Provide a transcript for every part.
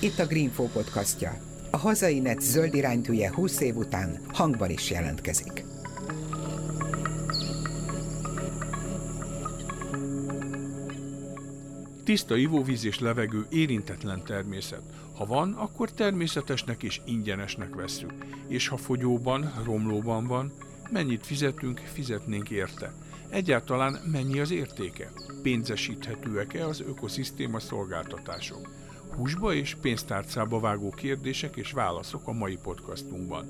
Itt a Greenfo podcastja. A hazai net zöld iránytűje 20 év után hangban is jelentkezik. Tiszta ivóvíz és levegő érintetlen természet. Ha van, akkor természetesnek és ingyenesnek vesszük. És ha fogyóban, romlóban van, mennyit fizetünk, fizetnénk érte. Egyáltalán mennyi az értéke? Pénzesíthetőek-e az ökoszisztéma szolgáltatások? Húsba és pénztárcába vágó kérdések és válaszok a mai podcastunkban.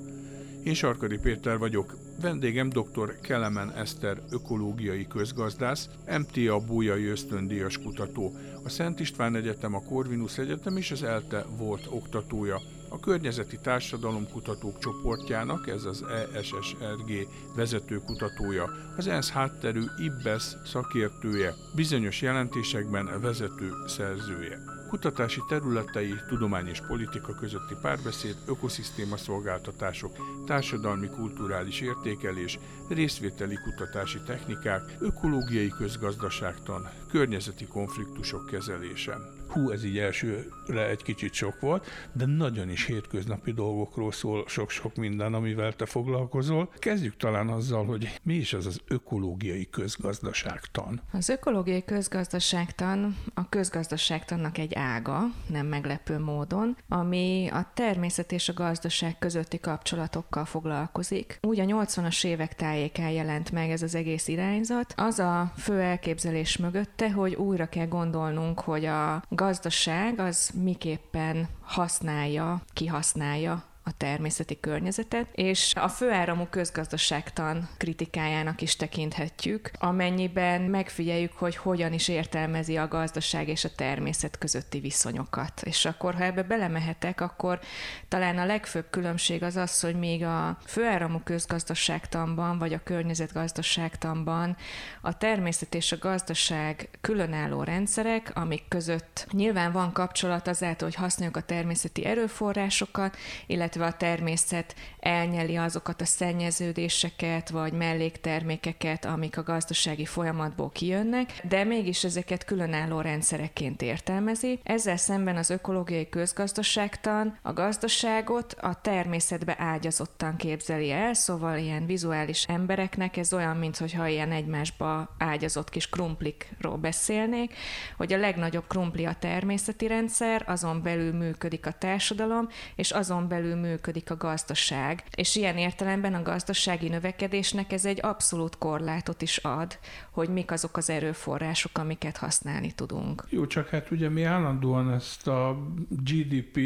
Én Sarkadi Péter vagyok, vendégem dr. Kelemen Eszter ökológiai közgazdász, MTA Bújai ösztöndíjas kutató, a Szent István Egyetem, a Corvinus Egyetem és az ELTE volt oktatója, a Környezeti Társadalom Kutatók csoportjának, ez az ESSRG vezető kutatója, az ENSZ hátterű IBBES szakértője, bizonyos jelentésekben vezető szerzője. Kutatási területei, tudomány és politika közötti párbeszéd, ökoszisztéma szolgáltatások, társadalmi kulturális értékelés, részvételi kutatási technikák, ökológiai közgazdaságtan, környezeti konfliktusok kezelése. Hú, ez így elsőre egy kicsit sok volt, de nagyon is hétköznapi dolgokról szól sok-sok minden, amivel te foglalkozol. Kezdjük talán azzal, hogy mi is az az ökológiai közgazdaságtan. Az ökológiai közgazdaságtan a közgazdaságtannak egy ága, nem meglepő módon, ami a természet és a gazdaság közötti kapcsolatokkal foglalkozik. Úgy a 80-as évek tájékán jelent meg ez az egész irányzat. Az a fő elképzelés mögötte, hogy újra kell gondolnunk, hogy a gazdaság az miképpen használja, kihasználja a természeti környezetet, és a főáramú közgazdaságtan kritikájának is tekinthetjük, amennyiben megfigyeljük, hogy hogyan is értelmezi a gazdaság és a természet közötti viszonyokat. És akkor, ha ebbe belemehetek, akkor talán a legfőbb különbség az az, hogy még a főáramú közgazdaságtanban, vagy a környezetgazdaságtanban a természet és a gazdaság különálló rendszerek, amik között nyilván van kapcsolat azáltal, hogy használjuk a természeti erőforrásokat, illetve illetve a természet elnyeli azokat a szennyeződéseket vagy melléktermékeket, amik a gazdasági folyamatból kijönnek, de mégis ezeket különálló rendszerekként értelmezi. Ezzel szemben az ökológiai közgazdaságtan a gazdaságot a természetbe ágyazottan képzeli el, szóval ilyen vizuális embereknek ez olyan, mintha ilyen egymásba ágyazott kis krumplikról beszélnék, hogy a legnagyobb krumpli a természeti rendszer, azon belül működik a társadalom, és azon belül működik a gazdaság. És ilyen értelemben a gazdasági növekedésnek ez egy abszolút korlátot is ad, hogy mik azok az erőforrások, amiket használni tudunk. Jó, csak hát ugye mi állandóan ezt a GDP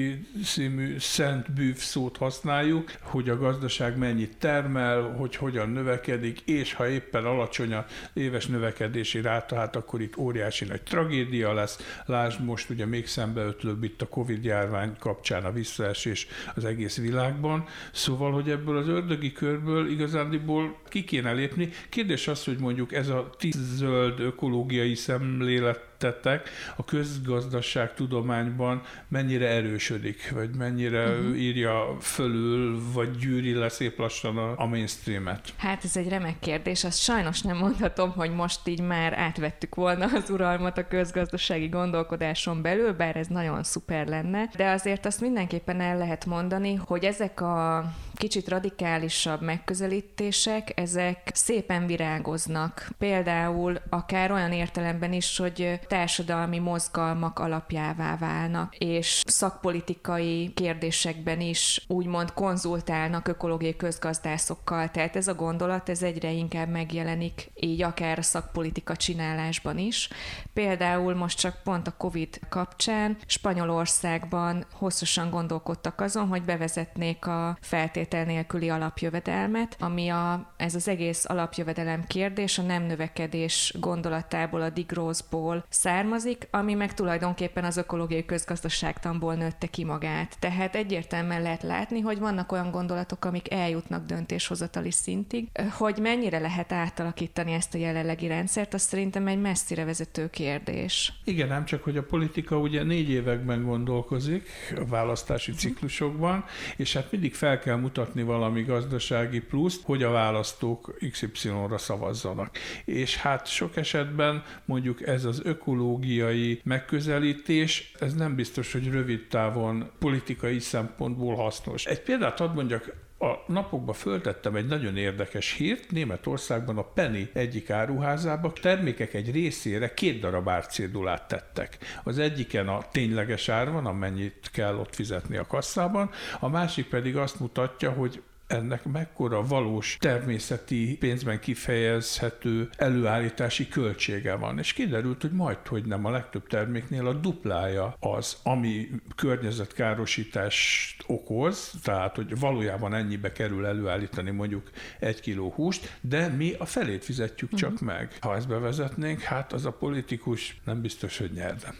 színű szent bűv szót használjuk, hogy a gazdaság mennyit termel, hogy hogyan növekedik, és ha éppen alacsony a éves növekedési ráta, hát akkor itt óriási nagy tragédia lesz. Lásd most ugye még szembeötlőbb itt a Covid járvány kapcsán a visszaesés az egész világban. Szóval, hogy ebből az ördögi körből igazándiból ki kéne lépni. Kérdés az, hogy mondjuk ez a tíz zöld ökológiai szemlélet tettek, a közgazdaság tudományban mennyire erősödik, vagy mennyire uh-huh. írja fölül, vagy gyűri le szép lassan a, a mainstreamet? Hát ez egy remek kérdés, azt sajnos nem mondhatom, hogy most így már átvettük volna az uralmat a közgazdasági gondolkodáson belül, bár ez nagyon szuper lenne, de azért azt mindenképpen el lehet mondani, hogy ezek a kicsit radikálisabb megközelítések, ezek szépen virágoznak. Például akár olyan értelemben is, hogy társadalmi mozgalmak alapjává válnak, és szakpolitikai kérdésekben is úgymond konzultálnak ökológiai közgazdászokkal. Tehát ez a gondolat, ez egyre inkább megjelenik így akár szakpolitika csinálásban is. Például most csak pont a COVID kapcsán Spanyolországban hosszasan gondolkodtak azon, hogy bevezetnék a feltétel nélküli alapjövedelmet, ami a, ez az egész alapjövedelem kérdés a nem növekedés gondolatából, a digrózból származik, ami meg tulajdonképpen az ökológiai közgazdaságtanból nőtte ki magát. Tehát egyértelműen lehet látni, hogy vannak olyan gondolatok, amik eljutnak döntéshozatali szintig, hogy mennyire lehet átalakítani ezt a jelenlegi rendszert, az szerintem egy messzire vezető kérdés. Igen, nem csak, hogy a politika ugye négy években gondolkozik a választási ciklusokban, és hát mindig fel kell mutatni valami gazdasági pluszt, hogy a választók XY-ra szavazzanak. És hát sok esetben mondjuk ez az ökológiai megközelítés, ez nem biztos, hogy rövid távon politikai szempontból hasznos. Egy példát hadd mondjak, a napokban föltettem egy nagyon érdekes hírt, Németországban a Penny egyik áruházába termékek egy részére két darab árcédulát tettek. Az egyiken a tényleges ár van, amennyit kell ott fizetni a kasszában, a másik pedig azt mutatja, hogy ennek mekkora valós természeti pénzben kifejezhető előállítási költsége van. És kiderült, hogy majd, hogy nem a legtöbb terméknél a duplája az, ami környezetkárosítást okoz, tehát, hogy valójában ennyibe kerül előállítani mondjuk egy kiló húst, de mi a felét fizetjük csak uh-huh. meg. Ha ezt bevezetnénk, hát az a politikus nem biztos, hogy nyerne.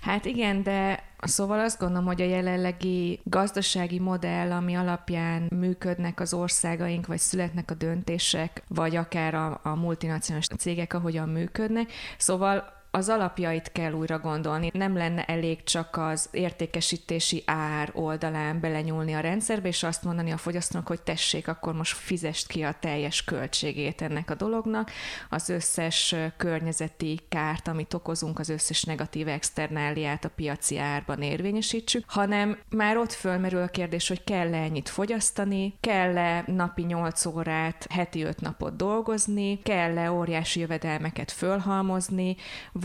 Hát igen, de Szóval azt gondolom, hogy a jelenlegi gazdasági modell, ami alapján működnek az országaink, vagy születnek a döntések, vagy akár a, a multinacionális cégek, ahogyan működnek, szóval az alapjait kell újra gondolni. Nem lenne elég csak az értékesítési ár oldalán belenyúlni a rendszerbe, és azt mondani a fogyasztónak, hogy tessék, akkor most fizest ki a teljes költségét ennek a dolognak, az összes környezeti kárt, amit okozunk, az összes negatív externáliát a piaci árban érvényesítsük, hanem már ott fölmerül a kérdés, hogy kell-e ennyit fogyasztani, kell-e napi 8 órát, heti 5 napot dolgozni, kell-e óriási jövedelmeket fölhalmozni,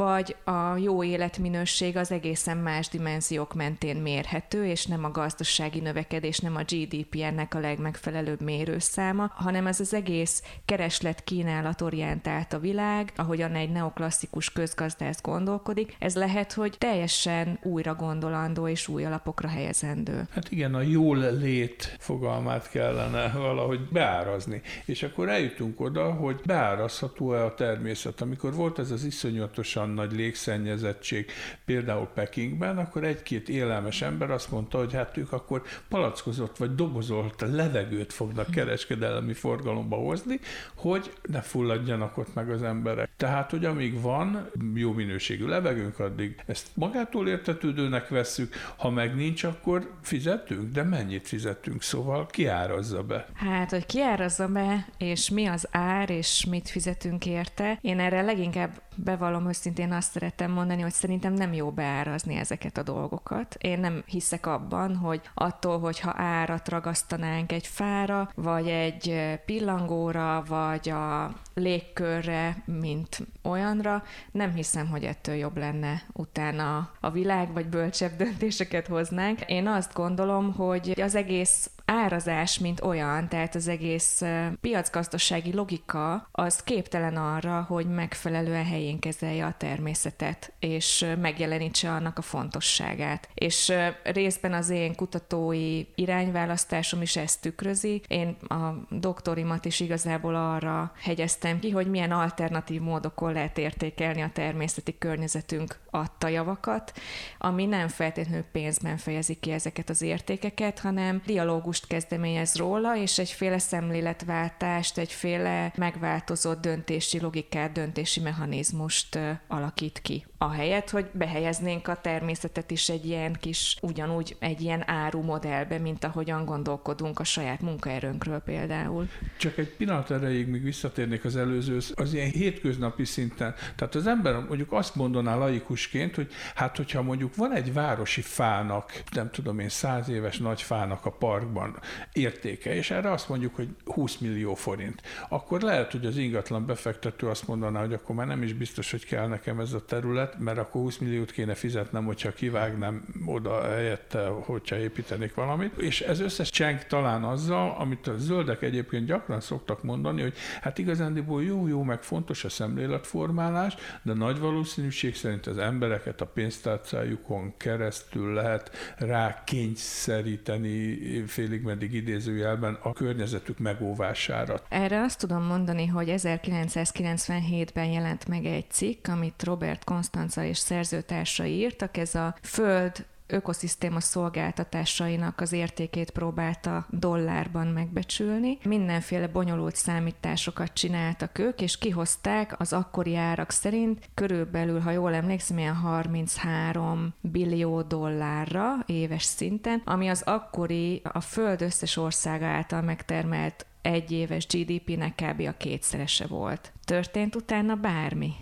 vagy a jó életminőség az egészen más dimenziók mentén mérhető, és nem a gazdasági növekedés, nem a GDP ennek a legmegfelelőbb mérőszáma, hanem ez az egész kereslet-kínálat orientált a világ, ahogyan egy neoklasszikus közgazdász gondolkodik, ez lehet, hogy teljesen újra gondolandó és új alapokra helyezendő. Hát igen, a jól lét fogalmát kellene valahogy beárazni. És akkor eljutunk oda, hogy beárazható-e a természet. Amikor volt ez az iszonyatosan nagy légszennyezettség, például Pekingben, akkor egy-két élelmes ember azt mondta, hogy hát ők akkor palackozott vagy dobozolt levegőt fognak kereskedelmi forgalomba hozni, hogy ne fulladjanak ott meg az emberek. Tehát, hogy amíg van jó minőségű levegőnk, addig ezt magától értetődőnek vesszük, ha meg nincs, akkor fizetünk, de mennyit fizetünk, szóval kiárazza be? Hát, hogy kiárazza be, és mi az ár, és mit fizetünk érte, én erre leginkább bevallom őszintén azt szeretem mondani, hogy szerintem nem jó beárazni ezeket a dolgokat. Én nem hiszek abban, hogy attól, hogyha árat ragasztanánk egy fára, vagy egy pillangóra, vagy a légkörre, mint olyanra, nem hiszem, hogy ettől jobb lenne utána a világ, vagy bölcsebb döntéseket hoznánk. Én azt gondolom, hogy az egész árazás, mint olyan, tehát az egész piacgazdasági logika, az képtelen arra, hogy megfelelően helyén kezelje a természetet, és megjelenítse annak a fontosságát. És részben az én kutatói irányválasztásom is ezt tükrözi. Én a doktorimat is igazából arra hegyeztem ki, hogy milyen alternatív módokon lehet értékelni a természeti környezetünk adta javakat, ami nem feltétlenül pénzben fejezi ki ezeket az értékeket, hanem dialógust kezdeményez róla, és egyféle szemléletváltást, egyféle megváltozott döntési logikát, döntési mechanizmust alakít ki ahelyett, hogy behelyeznénk a természetet is egy ilyen kis, ugyanúgy egy ilyen áru modellbe, mint ahogyan gondolkodunk a saját munkaerőnkről például. Csak egy pillanat erejéig még visszatérnék az előző, az ilyen hétköznapi szinten. Tehát az ember mondjuk azt mondaná laikusként, hogy hát hogyha mondjuk van egy városi fának, nem tudom én, száz éves nagy fának a parkban értéke, és erre azt mondjuk, hogy 20 millió forint, akkor lehet, hogy az ingatlan befektető azt mondaná, hogy akkor már nem is biztos, hogy kell nekem ez a terület, terület, mert akkor 20 milliót kéne fizetnem, hogyha kivágnám oda helyette, hogyha építenék valamit. És ez összes cseng talán azzal, amit a zöldek egyébként gyakran szoktak mondani, hogy hát igazándiból jó-jó, meg fontos a szemléletformálás, de nagy valószínűség szerint az embereket a pénztárcájukon keresztül lehet rá kényszeríteni félig meddig idézőjelben a környezetük megóvására. Erre azt tudom mondani, hogy 1997-ben jelent meg egy cikk, amit Robert Konstanza és szerzőtársai írtak, ez a Föld ökoszisztéma szolgáltatásainak az értékét próbálta dollárban megbecsülni. Mindenféle bonyolult számításokat csináltak ők, és kihozták az akkori árak szerint körülbelül, ha jól emlékszem, ilyen 33 billió dollárra éves szinten, ami az akkori a föld összes országa által megtermelt egy éves GDP-nek kb. a kétszerese volt. Történt utána bármi?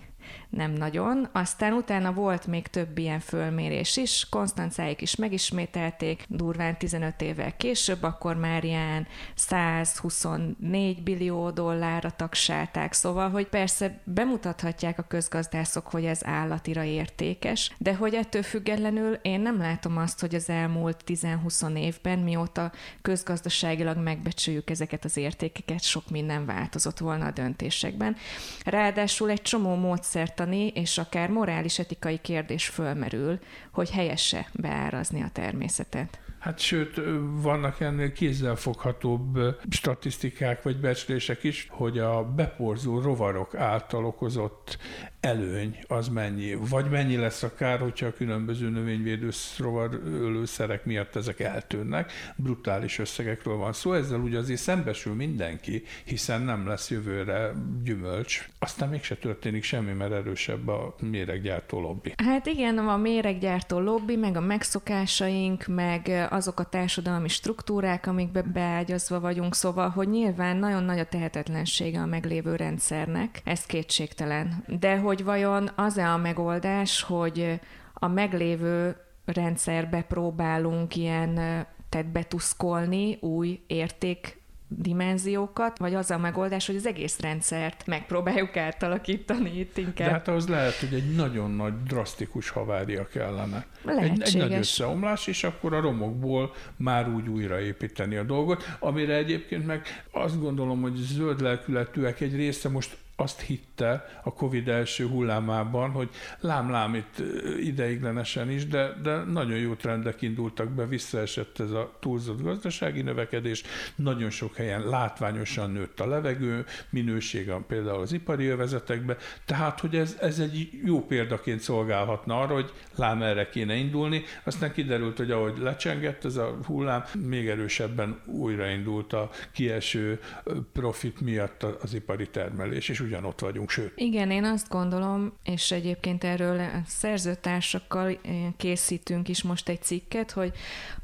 Nem nagyon. Aztán utána volt még több ilyen fölmérés is, Konstancáik is megismételték, durván 15 évvel később, akkor már ilyen 124 billió dollárra tagsálták, szóval, hogy persze bemutathatják a közgazdászok, hogy ez állatira értékes, de hogy ettől függetlenül én nem látom azt, hogy az elmúlt 10-20 évben, mióta közgazdaságilag megbecsüljük ezeket az értékeket, sok minden változott volna a döntésekben. Ráadásul egy csomó módszert módszertani és akár morális etikai kérdés fölmerül, hogy helyese beárazni a természetet. Hát sőt, vannak ennél kézzelfoghatóbb statisztikák vagy becslések is, hogy a beporzó rovarok által okozott előny az mennyi, vagy mennyi lesz a kár, hogyha a különböző növényvédő rovarölőszerek miatt ezek eltűnnek. Brutális összegekről van szó, ezzel ugye azért szembesül mindenki, hiszen nem lesz jövőre gyümölcs. Aztán mégse történik semmi, mert erősebb a méreggyártó lobby. Hát igen, a méreggyártó lobby, meg a megszokásaink, meg azok a társadalmi struktúrák, amikbe beágyazva vagyunk, szóval, hogy nyilván nagyon nagy a tehetetlensége a meglévő rendszernek, ez kétségtelen. De hogy vajon az-e a megoldás, hogy a meglévő rendszerbe próbálunk ilyen tehát betuszkolni új érték dimenziókat, vagy az a megoldás, hogy az egész rendszert megpróbáljuk átalakítani itt inkább. De hát ahhoz lehet, hogy egy nagyon nagy, drasztikus havária kellene. Egy, egy nagy összeomlás, és akkor a romokból már úgy újraépíteni a dolgot, amire egyébként meg azt gondolom, hogy zöld lelkületűek egy része most azt hitte a Covid első hullámában, hogy lám-lám itt ideiglenesen is, de, de nagyon jó trendek indultak be, visszaesett ez a túlzott gazdasági növekedés, nagyon sok helyen látványosan nőtt a levegő minősége, például az ipari övezetekbe, tehát, hogy ez, ez egy jó példaként szolgálhatna arra, hogy lám erre kéne indulni, aztán kiderült, hogy ahogy lecsengett ez a hullám, még erősebben újraindult a kieső profit miatt az ipari termelés, és ugyanott vagyunk, sőt. Igen, én azt gondolom, és egyébként erről szerzőtársakkal eh, készítünk is most egy cikket, hogy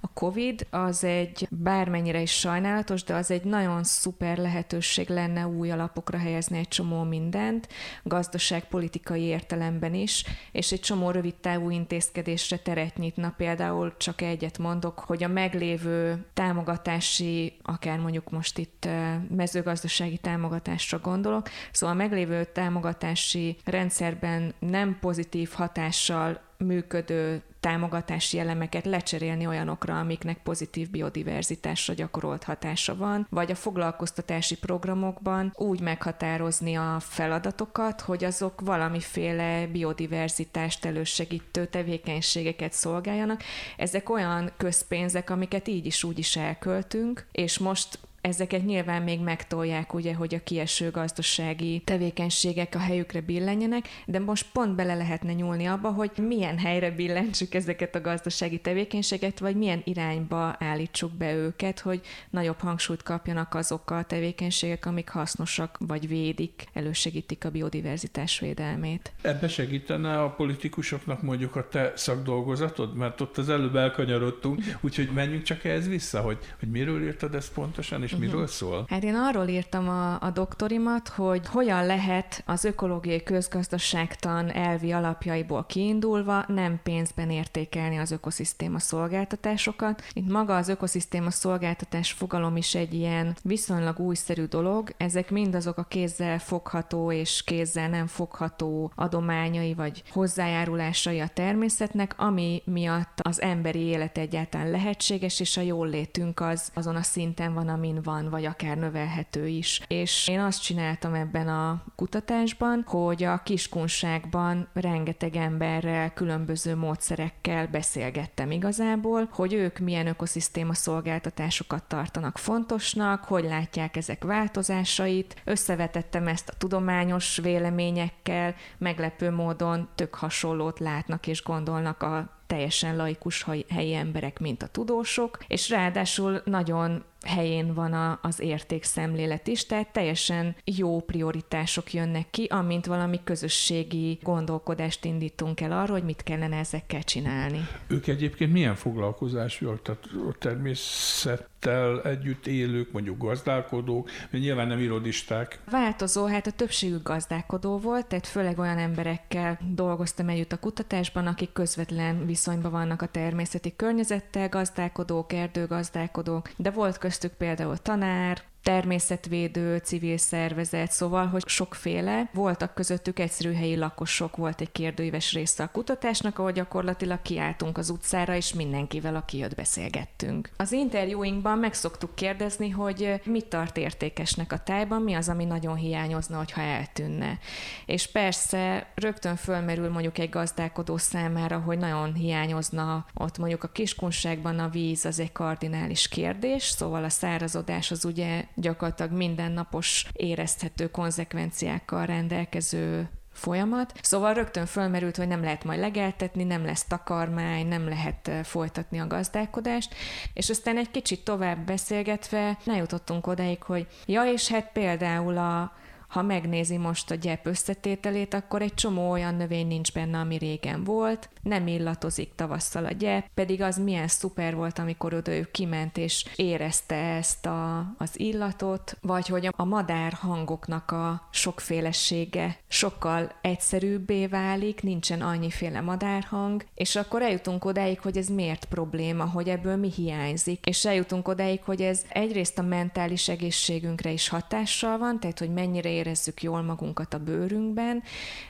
a COVID az egy bármennyire is sajnálatos, de az egy nagyon szuper lehetőség lenne új alapokra helyezni egy csomó mindent, gazdaságpolitikai értelemben is, és egy csomó rövid távú intézkedésre teret nyitna. Például csak egyet mondok, hogy a meglévő támogatási, akár mondjuk most itt eh, mezőgazdasági támogatásra gondolok, szóval a meglévő támogatási rendszerben nem pozitív hatással működő támogatási elemeket lecserélni olyanokra, amiknek pozitív biodiverzitásra gyakorolt hatása van, vagy a foglalkoztatási programokban úgy meghatározni a feladatokat, hogy azok valamiféle biodiverzitást elősegítő tevékenységeket szolgáljanak. Ezek olyan közpénzek, amiket így is úgy is elköltünk, és most ezeket nyilván még megtolják, ugye, hogy a kieső gazdasági tevékenységek a helyükre billenjenek, de most pont bele lehetne nyúlni abba, hogy milyen helyre billentsük ezeket a gazdasági tevékenységet, vagy milyen irányba állítsuk be őket, hogy nagyobb hangsúlyt kapjanak azok a tevékenységek, amik hasznosak, vagy védik, elősegítik a biodiverzitás védelmét. Ebbe segítene a politikusoknak mondjuk a te szakdolgozatod? Mert ott az előbb elkanyarodtunk, úgyhogy menjünk csak ehhez vissza, hogy, hogy miről írtad ezt pontosan, és. Miről szól? Hát én arról írtam a, a doktorimat, hogy hogyan lehet az ökológiai közgazdaságtan elvi alapjaiból kiindulva nem pénzben értékelni az ökoszisztéma szolgáltatásokat. Itt maga az ökoszisztéma szolgáltatás fogalom is egy ilyen viszonylag újszerű dolog. Ezek mind azok a kézzel fogható és kézzel nem fogható adományai vagy hozzájárulásai a természetnek, ami miatt az emberi élet egyáltalán lehetséges, és a jól létünk az azon a szinten van, amin van, vagy akár növelhető is. És én azt csináltam ebben a kutatásban, hogy a kiskunságban rengeteg emberrel, különböző módszerekkel beszélgettem igazából, hogy ők milyen ökoszisztéma szolgáltatásokat tartanak fontosnak, hogy látják ezek változásait. Összevetettem ezt a tudományos véleményekkel, meglepő módon tök hasonlót látnak és gondolnak a teljesen laikus helyi emberek, mint a tudósok, és ráadásul nagyon helyén van a, az értékszemlélet is, tehát teljesen jó prioritások jönnek ki, amint valami közösségi gondolkodást indítunk el arról, hogy mit kellene ezekkel csinálni. Ők egyébként milyen foglalkozásúak, tehát a természettel együtt élők, mondjuk gazdálkodók, mert nyilván nem irodisták. Változó, hát a többségük gazdálkodó volt, tehát főleg olyan emberekkel dolgoztam együtt a kutatásban, akik közvetlen viszonyban vannak a természeti környezettel, gazdálkodók, erdőgazdálkodók, de volt köztük például tanár, természetvédő, civil szervezet, szóval, hogy sokféle. Voltak közöttük egyszerű helyi lakosok, volt egy kérdőíves része a kutatásnak, ahol gyakorlatilag kiálltunk az utcára, és mindenkivel, aki jött, beszélgettünk. Az interjúinkban meg szoktuk kérdezni, hogy mit tart értékesnek a tájban, mi az, ami nagyon hiányozna, hogyha eltűnne. És persze rögtön fölmerül mondjuk egy gazdálkodó számára, hogy nagyon hiányozna ott mondjuk a kiskunságban a víz, az egy kardinális kérdés, szóval a szárazodás az ugye gyakorlatilag mindennapos érezhető konzekvenciákkal rendelkező folyamat. Szóval rögtön fölmerült, hogy nem lehet majd legeltetni, nem lesz takarmány, nem lehet folytatni a gazdálkodást, és aztán egy kicsit tovább beszélgetve eljutottunk odáig, hogy ja, és hát például a, ha megnézi most a gyep összetételét, akkor egy csomó olyan növény nincs benne, ami régen volt, nem illatozik tavasszal a gyep, pedig az milyen szuper volt, amikor oda ő kiment és érezte ezt a, az illatot, vagy hogy a madár hangoknak a sokfélesége sokkal egyszerűbbé válik, nincsen annyiféle madárhang, és akkor eljutunk odáig, hogy ez miért probléma, hogy ebből mi hiányzik, és eljutunk odáig, hogy ez egyrészt a mentális egészségünkre is hatással van, tehát hogy mennyire érezzük jól magunkat a bőrünkben,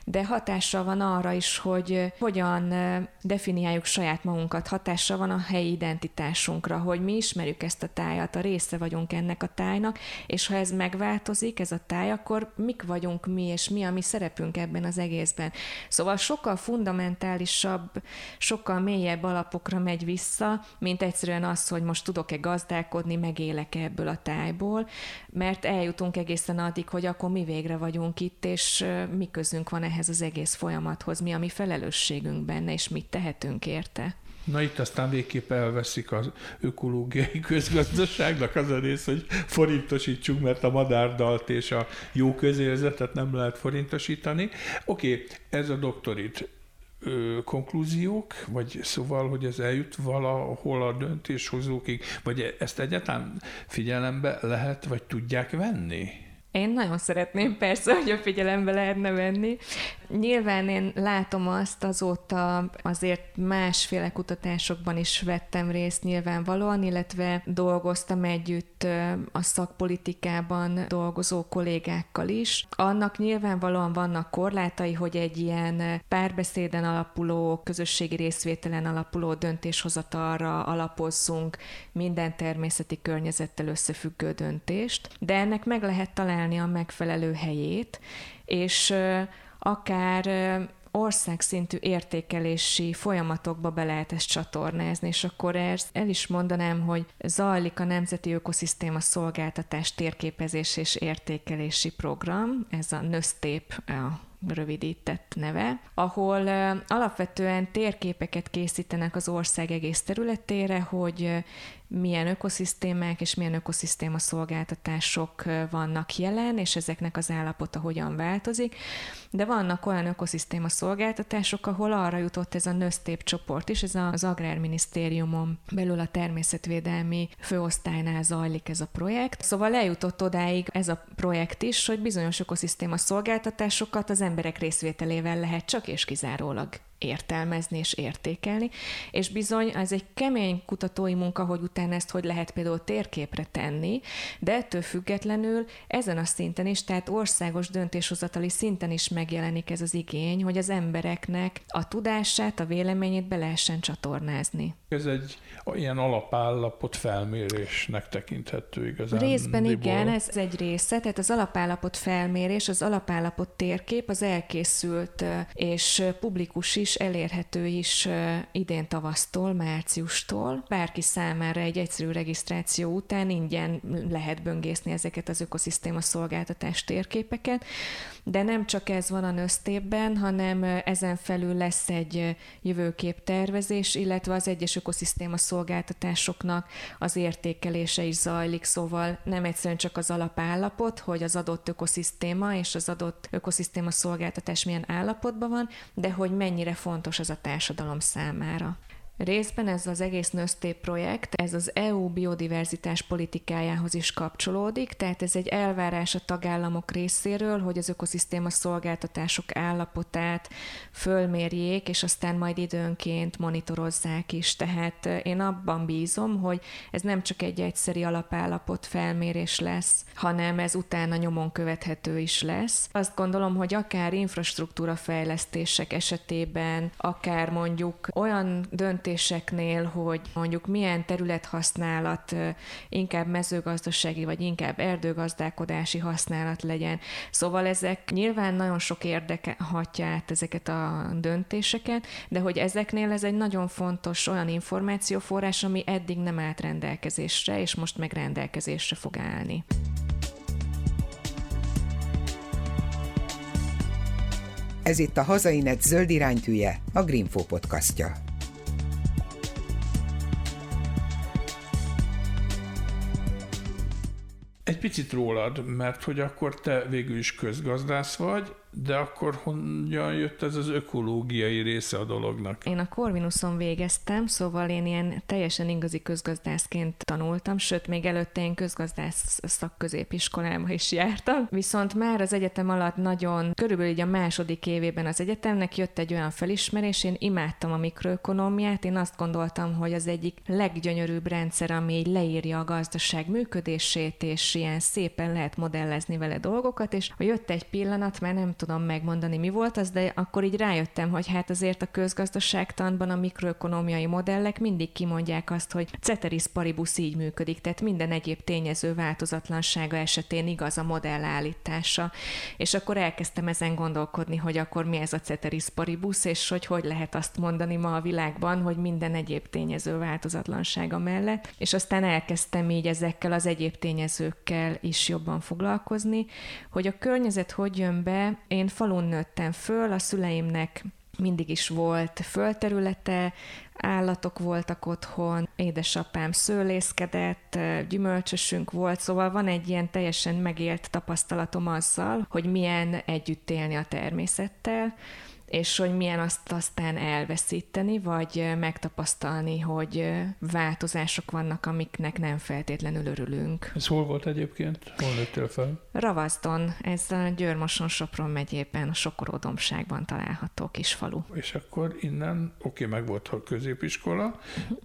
de hatással van arra is, hogy hogyan definiáljuk saját magunkat, hatással van a helyi identitásunkra, hogy mi ismerjük ezt a tájat, a része vagyunk ennek a tájnak, és ha ez megváltozik, ez a táj, akkor mik vagyunk mi, és mi a mi szerepünk ebben az egészben. Szóval sokkal fundamentálisabb, sokkal mélyebb alapokra megy vissza, mint egyszerűen az, hogy most tudok-e gazdálkodni, megélek ebből a tájból, mert eljutunk egészen addig, hogy akkor mi végre vagyunk itt, és mi közünk van ehhez az egész folyamathoz, mi a mi felelősségünk benne, és mit tehetünk érte. Na itt aztán végképp elveszik az ökológiai közgazdaságnak az a rész, hogy forintosítsunk, mert a madárdalt és a jó közérzetet nem lehet forintosítani. Oké, ez a doktorit ö, konklúziók, vagy szóval, hogy ez eljut valahol a döntéshozókig, vagy ezt egyáltalán figyelembe lehet, vagy tudják venni? Én nagyon szeretném persze, hogy a figyelembe lehetne venni. Nyilván én látom azt azóta azért másféle kutatásokban is vettem részt nyilvánvalóan, illetve dolgoztam együtt a szakpolitikában dolgozó kollégákkal is. Annak nyilvánvalóan vannak korlátai, hogy egy ilyen párbeszéden alapuló, közösségi részvételen alapuló döntéshozatalra alapozzunk minden természeti környezettel összefüggő döntést, de ennek meg lehet találni a megfelelő helyét, és akár országszintű értékelési folyamatokba be lehet ezt csatornázni, és akkor ezt el is mondanám, hogy zajlik a Nemzeti Ökoszisztéma Szolgáltatás térképezés és értékelési program, ez a NÖSZTÉP a rövidített neve, ahol alapvetően térképeket készítenek az ország egész területére, hogy milyen ökoszisztémák és milyen ökoszisztéma szolgáltatások vannak jelen, és ezeknek az állapota hogyan változik. De vannak olyan ökoszisztéma szolgáltatások, ahol arra jutott ez a nősztép csoport is, ez az Agrárminisztériumon belül a természetvédelmi főosztálynál zajlik ez a projekt. Szóval eljutott odáig ez a projekt is, hogy bizonyos ökoszisztéma szolgáltatásokat az emberek részvételével lehet csak és kizárólag értelmezni és értékelni, és bizony ez egy kemény kutatói munka, hogy utána ezt hogy lehet például térképre tenni, de ettől függetlenül ezen a szinten is, tehát országos döntéshozatali szinten is megjelenik ez az igény, hogy az embereknek a tudását, a véleményét be lehessen csatornázni. Ez egy ilyen alapállapot felmérésnek tekinthető igazán. Részben igen, ez egy része, tehát az alapállapot felmérés, az alapállapot térkép az elkészült és publikus is, elérhető is idén tavasztól, márciustól. Bárki számára egy egyszerű regisztráció után ingyen lehet böngészni ezeket az ökoszisztéma szolgáltatás térképeket, de nem csak ez van a nősztépben, hanem ezen felül lesz egy jövőkép tervezés, illetve az egyes ökoszisztéma szolgáltatásoknak az értékelése is zajlik, szóval nem egyszerűen csak az alapállapot, hogy az adott ökoszisztéma és az adott ökoszisztéma szolgáltatás milyen állapotban van, de hogy mennyire fontos az a társadalom számára. Részben ez az egész nősztép projekt, ez az EU biodiverzitás politikájához is kapcsolódik, tehát ez egy elvárás a tagállamok részéről, hogy az ökoszisztéma szolgáltatások állapotát fölmérjék, és aztán majd időnként monitorozzák is. Tehát én abban bízom, hogy ez nem csak egy egyszeri alapállapot felmérés lesz, hanem ez utána nyomon követhető is lesz. Azt gondolom, hogy akár infrastruktúra fejlesztések esetében, akár mondjuk olyan dönt döntéseknél, hogy mondjuk milyen területhasználat inkább mezőgazdasági, vagy inkább erdőgazdálkodási használat legyen. Szóval ezek nyilván nagyon sok érdeke hatja át ezeket a döntéseket, de hogy ezeknél ez egy nagyon fontos olyan információforrás, ami eddig nem állt rendelkezésre, és most meg rendelkezésre fog állni. Ez itt a Hazainet zöld iránytűje, a Greenfo podcastja. Egy picit rólad, mert hogy akkor te végül is közgazdász vagy, de akkor honnan jött ez az ökológiai része a dolognak? Én a Corvinuson végeztem, szóval én ilyen teljesen igazi közgazdászként tanultam, sőt, még előtte én közgazdász szakközépiskolába is jártam. Viszont már az egyetem alatt nagyon, körülbelül így a második évében az egyetemnek jött egy olyan felismerés, én imádtam a mikroökonómiát, én azt gondoltam, hogy az egyik leggyönyörűbb rendszer, ami így leírja a gazdaság működését, és ilyen szépen lehet modellezni vele dolgokat, és jött egy pillanat, már nem tudom megmondani, mi volt az, de akkor így rájöttem, hogy hát azért a közgazdaságtanban a mikroökonómiai modellek mindig kimondják azt, hogy ceteris paribus így működik, tehát minden egyéb tényező változatlansága esetén igaz a modell állítása. És akkor elkezdtem ezen gondolkodni, hogy akkor mi ez a ceteris paribus, és hogy hogy lehet azt mondani ma a világban, hogy minden egyéb tényező változatlansága mellett. És aztán elkezdtem így ezekkel az egyéb tényezőkkel is jobban foglalkozni, hogy a környezet hogy jön be, én falun nőttem föl, a szüleimnek mindig is volt földterülete, állatok voltak otthon, édesapám szőlészkedett, gyümölcsösünk volt, szóval van egy ilyen teljesen megélt tapasztalatom azzal, hogy milyen együtt élni a természettel, és hogy milyen azt aztán elveszíteni, vagy megtapasztalni, hogy változások vannak, amiknek nem feltétlenül örülünk. Ez hol volt egyébként? Hol nőttél fel? Ravaszdon, ez a Győrmoson Sopron megyében, a Sokoródomságban található kis falu. És akkor innen, oké, okay, meg volt a középiskola,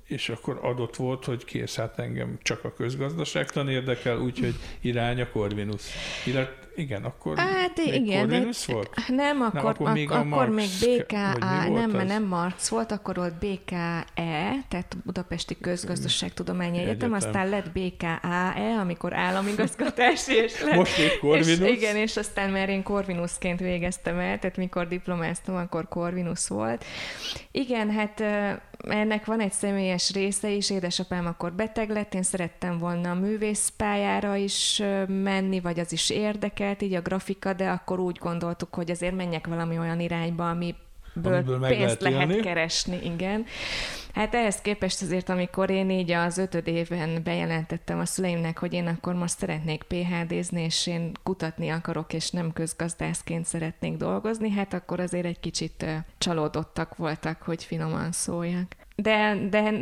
és akkor adott volt, hogy kész, hát engem csak a közgazdaságtan érdekel, úgyhogy irány a Corvinus. Illetve igen, akkor hát, még igen, Corvinus de, volt? Nem, akkor, nem, akkor, még, ak- akkor még BKA, nem, az? nem Marx volt, akkor volt BKE, tehát Budapesti Közgazdaságtudományi Egyetem, Egyetem, aztán lett BKAE, amikor államigazgatási, és lett, Most még Corvinus. És, igen, és aztán már én Corvinusként végeztem el, tehát mikor diplomáztam, akkor Corvinus volt. Igen, hát ennek van egy személyes része is, édesapám akkor beteg lett, én szerettem volna a művészpályára is menni, vagy az is érdekelt, így a grafika, de akkor úgy gondoltuk, hogy azért menjek valami olyan irányba, ami Ből pénzt lehet, lehet keresni, igen. Hát ehhez képest azért, amikor én így az ötöd éven bejelentettem a szüleimnek, hogy én akkor most szeretnék PHD-zni, és én kutatni akarok, és nem közgazdászként szeretnék dolgozni, hát akkor azért egy kicsit csalódottak voltak, hogy finoman szóljak. De, de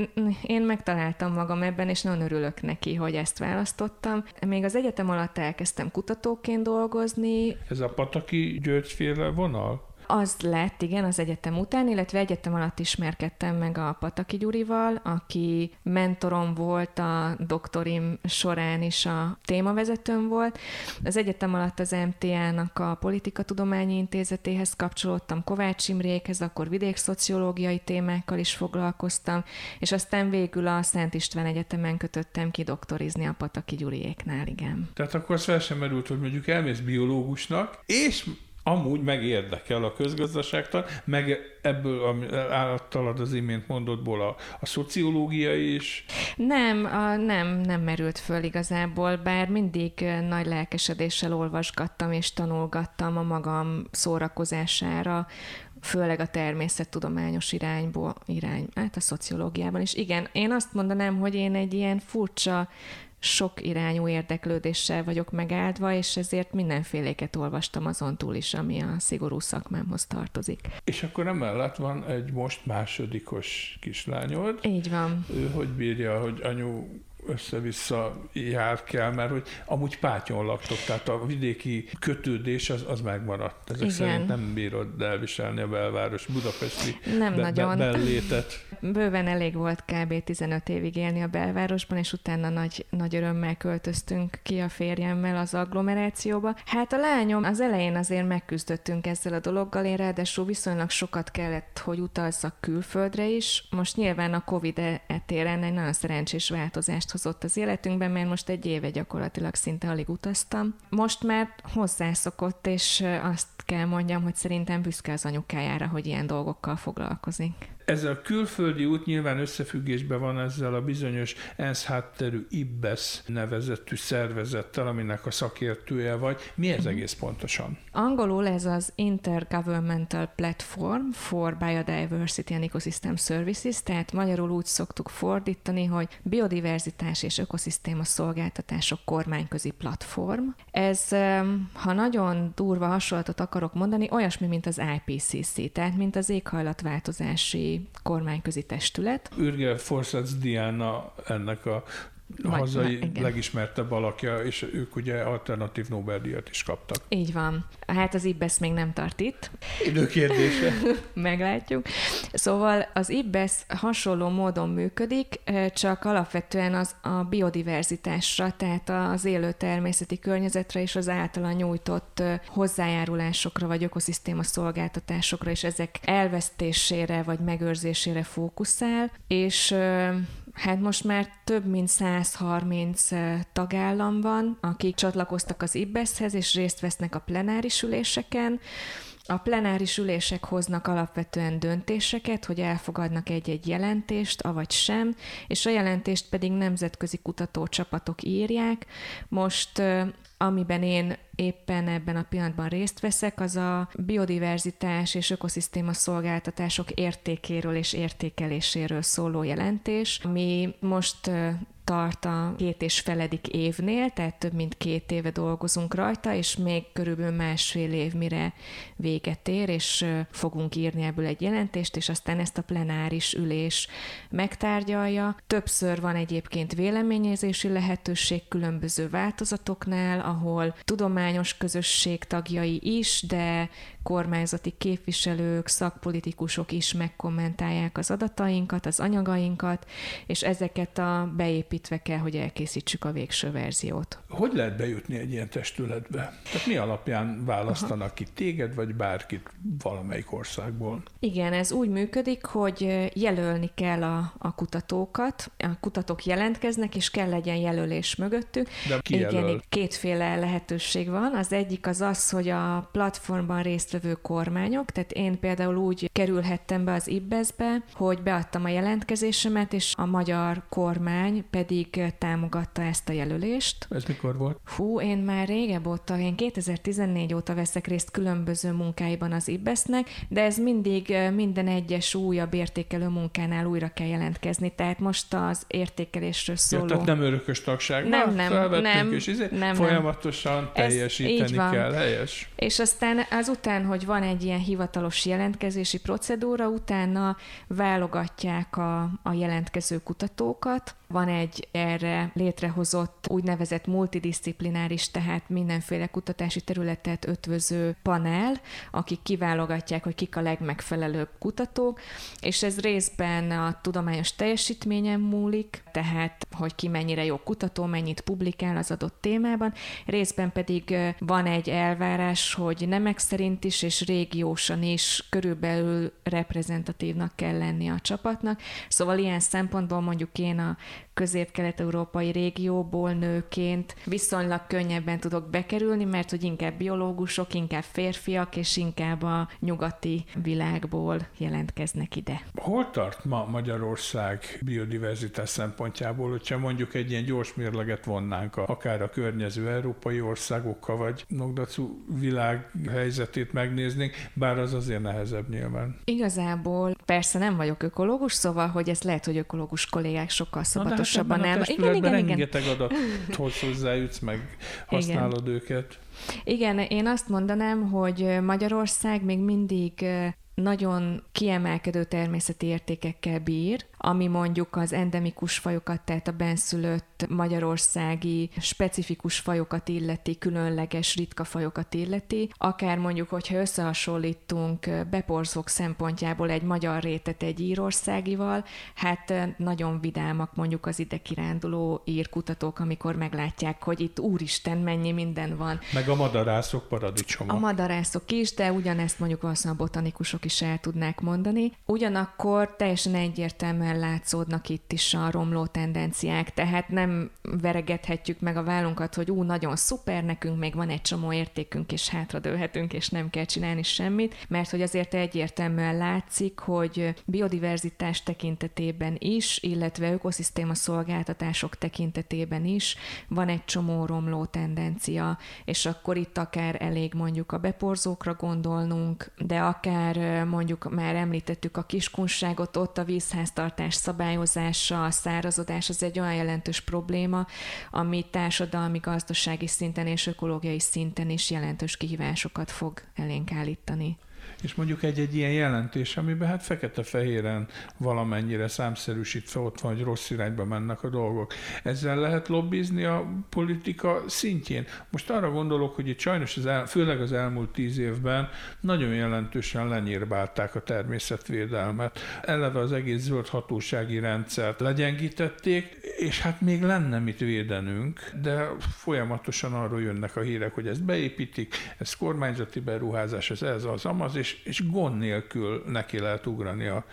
én megtaláltam magam ebben, és nagyon örülök neki, hogy ezt választottam. Még az egyetem alatt elkezdtem kutatóként dolgozni. Ez a Pataki Györgyféle vonal? Az lett, igen, az egyetem után, illetve egyetem alatt ismerkedtem meg a Pataki Gyurival, aki mentorom volt a doktorim során is a témavezetőm volt. Az egyetem alatt az MTA-nak a Politikatudományi Intézetéhez kapcsolódtam, Kovács Imrékhez, akkor vidékszociológiai témákkal is foglalkoztam, és aztán végül a Szent István Egyetemen kötöttem ki doktorizni a Pataki Gyuriéknál, igen. Tehát akkor fel sem merült, hogy mondjuk elmész biológusnak, és amúgy megérdekel a közgazdaságtan, meg ebből, ami általad az imént mondottból a, a szociológia is? Nem, a, nem, nem merült föl igazából, bár mindig nagy lelkesedéssel olvasgattam és tanulgattam a magam szórakozására, főleg a természettudományos irányból, irány, hát a szociológiában is. Igen, én azt mondanám, hogy én egy ilyen furcsa sok irányú érdeklődéssel vagyok megáldva, és ezért mindenféléket olvastam azon túl is, ami a szigorú szakmámhoz tartozik. És akkor emellett van egy most másodikos kislányod. Így van. Ő hogy bírja, hogy anyu össze-vissza jár kell, mert hogy amúgy pátyon laktok, tehát a vidéki kötődés az, az megmaradt. Ezek Igen. szerint nem bírod elviselni a belváros budapesti nem be, nagyon. Be, bellétet. Bőven elég volt kb. 15 évig élni a belvárosban, és utána nagy, nagy örömmel költöztünk ki a férjemmel az agglomerációba. Hát a lányom az elején azért megküzdöttünk ezzel a dologgal, én ráadásul viszonylag sokat kellett, hogy utazzak külföldre is. Most nyilván a Covid etéren egy nagyon szerencsés változást hozott az életünkben, mert most egy éve gyakorlatilag szinte alig utaztam. Most már hozzászokott, és azt kell mondjam, hogy szerintem büszke az anyukájára, hogy ilyen dolgokkal foglalkozik. Ez a külföldi út nyilván összefüggésben van ezzel a bizonyos ENSZ hátterű IBES nevezetű szervezettel, aminek a szakértője vagy. Mi ez mhm. egész pontosan? Angolul ez az Intergovernmental Platform for Biodiversity and Ecosystem Services, tehát magyarul úgy szoktuk fordítani, hogy biodiverzitás és ökoszisztéma szolgáltatások kormányközi platform. Ez, ha nagyon durva hasonlatot akarok mondani, olyasmi, mint az IPCC, tehát mint az éghajlatváltozási kormányközi testület. Ürge Forszec Diana ennek a vagy, hazai igen. legismertebb alakja, és ők ugye alternatív Nobel-díjat is kaptak. Így van. Hát az IBES még nem tart itt. Időkérdése. Meglátjuk. Szóval az IBES hasonló módon működik, csak alapvetően az a biodiverzitásra, tehát az élő természeti környezetre és az általa nyújtott hozzájárulásokra vagy ökoszisztéma szolgáltatásokra, és ezek elvesztésére vagy megőrzésére fókuszál, és Hát most már több mint 130 tagállam van, akik csatlakoztak az IBESZ-hez, és részt vesznek a plenáris üléseken. A plenáris ülések hoznak alapvetően döntéseket, hogy elfogadnak egy-egy jelentést, avagy sem, és a jelentést pedig nemzetközi kutatócsapatok írják. Most amiben én éppen ebben a pillanatban részt veszek, az a biodiverzitás és ökoszisztéma szolgáltatások értékéről és értékeléséről szóló jelentés, ami most tart a két és feledik évnél, tehát több mint két éve dolgozunk rajta, és még körülbelül másfél év mire véget ér, és fogunk írni ebből egy jelentést, és aztán ezt a plenáris ülés megtárgyalja. Többször van egyébként véleményezési lehetőség különböző változatoknál, ahol tudományos közösség tagjai is, de kormányzati képviselők, szakpolitikusok is megkommentálják az adatainkat, az anyagainkat, és ezeket a beépítve kell, hogy elkészítsük a végső verziót. Hogy lehet bejutni egy ilyen testületbe? Tehát mi alapján választanak Aha. ki téged, vagy bárkit valamelyik országból? Igen, ez úgy működik, hogy jelölni kell a, a kutatókat, a kutatók jelentkeznek, és kell legyen jelölés mögöttük. De ki Igen, jelöl? kétféle lehetőség van. Az egyik az az, hogy a platformban részt résztvevő kormányok, tehát én például úgy kerülhettem be az IBBES-be, hogy beadtam a jelentkezésemet, és a magyar kormány pedig támogatta ezt a jelölést. Ez mikor volt? Fú, én már régebb óta, én 2014 óta veszek részt különböző munkáiban az IBBES-nek, de ez mindig minden egyes újabb értékelő munkánál újra kell jelentkezni, tehát most az értékelésről szóló... Ja, tehát nem örökös tagság. Nem, nem, nem, és izé, nem, folyamatosan teljesíteni kell, helyes. És aztán azután Azután, hogy van egy ilyen hivatalos jelentkezési procedúra, utána válogatják a, a jelentkező kutatókat, van egy erre létrehozott úgynevezett multidisziplináris, tehát mindenféle kutatási területet ötvöző panel, akik kiválogatják, hogy kik a legmegfelelőbb kutatók, és ez részben a tudományos teljesítményen múlik, tehát hogy ki mennyire jó kutató, mennyit publikál az adott témában, részben pedig van egy elvárás, hogy nemek szerint is és régiósan is körülbelül reprezentatívnak kell lenni a csapatnak. Szóval ilyen szempontból mondjuk én a közép-kelet-európai régióból nőként viszonylag könnyebben tudok bekerülni, mert hogy inkább biológusok, inkább férfiak, és inkább a nyugati világból jelentkeznek ide. Hol tart ma Magyarország biodiverzitás szempontjából, hogyha mondjuk egy ilyen gyors mérleget vonnánk a, akár a környező európai országokkal, vagy Nogdacu világ helyzetét megnéznénk, bár az azért nehezebb nyilván. Igazából persze nem vagyok ökológus, szóval, hogy ez lehet, hogy ökológus kollégák sokkal szabatosabb pontosabban nem. Igen, igen, igen. Rengeteg adathoz hozzájutsz, meg használod igen. őket. Igen, én azt mondanám, hogy Magyarország még mindig nagyon kiemelkedő természeti értékekkel bír, ami mondjuk az endemikus fajokat, tehát a benszülött magyarországi specifikus fajokat illeti, különleges ritka fajokat illeti, akár mondjuk, hogyha összehasonlítunk beporzók szempontjából egy magyar rétet egy írországival, hát nagyon vidámak mondjuk az ide kiránduló írkutatók, amikor meglátják, hogy itt úristen, mennyi minden van. Meg a madarászok paradicsoma. A madarászok is, de ugyanezt mondjuk valószínűleg a botanikusok is el tudnák mondani. Ugyanakkor teljesen egyértelműen látszódnak itt is a romló tendenciák, tehát nem veregethetjük meg a vállunkat, hogy ú, nagyon szuper, nekünk még van egy csomó értékünk, és hátradőlhetünk, és nem kell csinálni semmit, mert hogy azért egyértelműen látszik, hogy biodiverzitás tekintetében is, illetve ökoszisztéma szolgáltatások tekintetében is van egy csomó romló tendencia, és akkor itt akár elég mondjuk a beporzókra gondolnunk, de akár mondjuk már említettük a kiskunságot, ott a vízháztartás szabályozása, a szárazodás az egy olyan jelentős probléma, ami társadalmi, gazdasági szinten és ökológiai szinten is jelentős kihívásokat fog elénk állítani és mondjuk egy-egy ilyen jelentés, amiben hát fekete-fehéren valamennyire számszerűsítve ott van, hogy rossz irányba mennek a dolgok. Ezzel lehet lobbizni a politika szintjén. Most arra gondolok, hogy itt sajnos az el, főleg az elmúlt tíz évben nagyon jelentősen lenyírbálták a természetvédelmet. Eleve az egész zöld hatósági rendszert legyengítették, és hát még lenne mit védenünk, de folyamatosan arról jönnek a hírek, hogy ezt beépítik, ez kormányzati beruházás, ez ez az amaz, és és, és gond nélkül neki lehet ugrani a